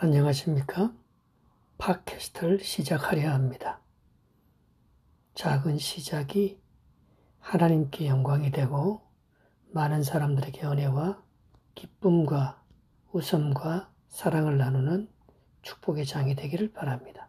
안녕하십니까? 팟캐스트를 시작하려 합니다. 작은 시작이 하나님께 영광이 되고 많은 사람들에게 은혜와 기쁨과 웃음과 사랑을 나누는 축복의 장이 되기를 바랍니다.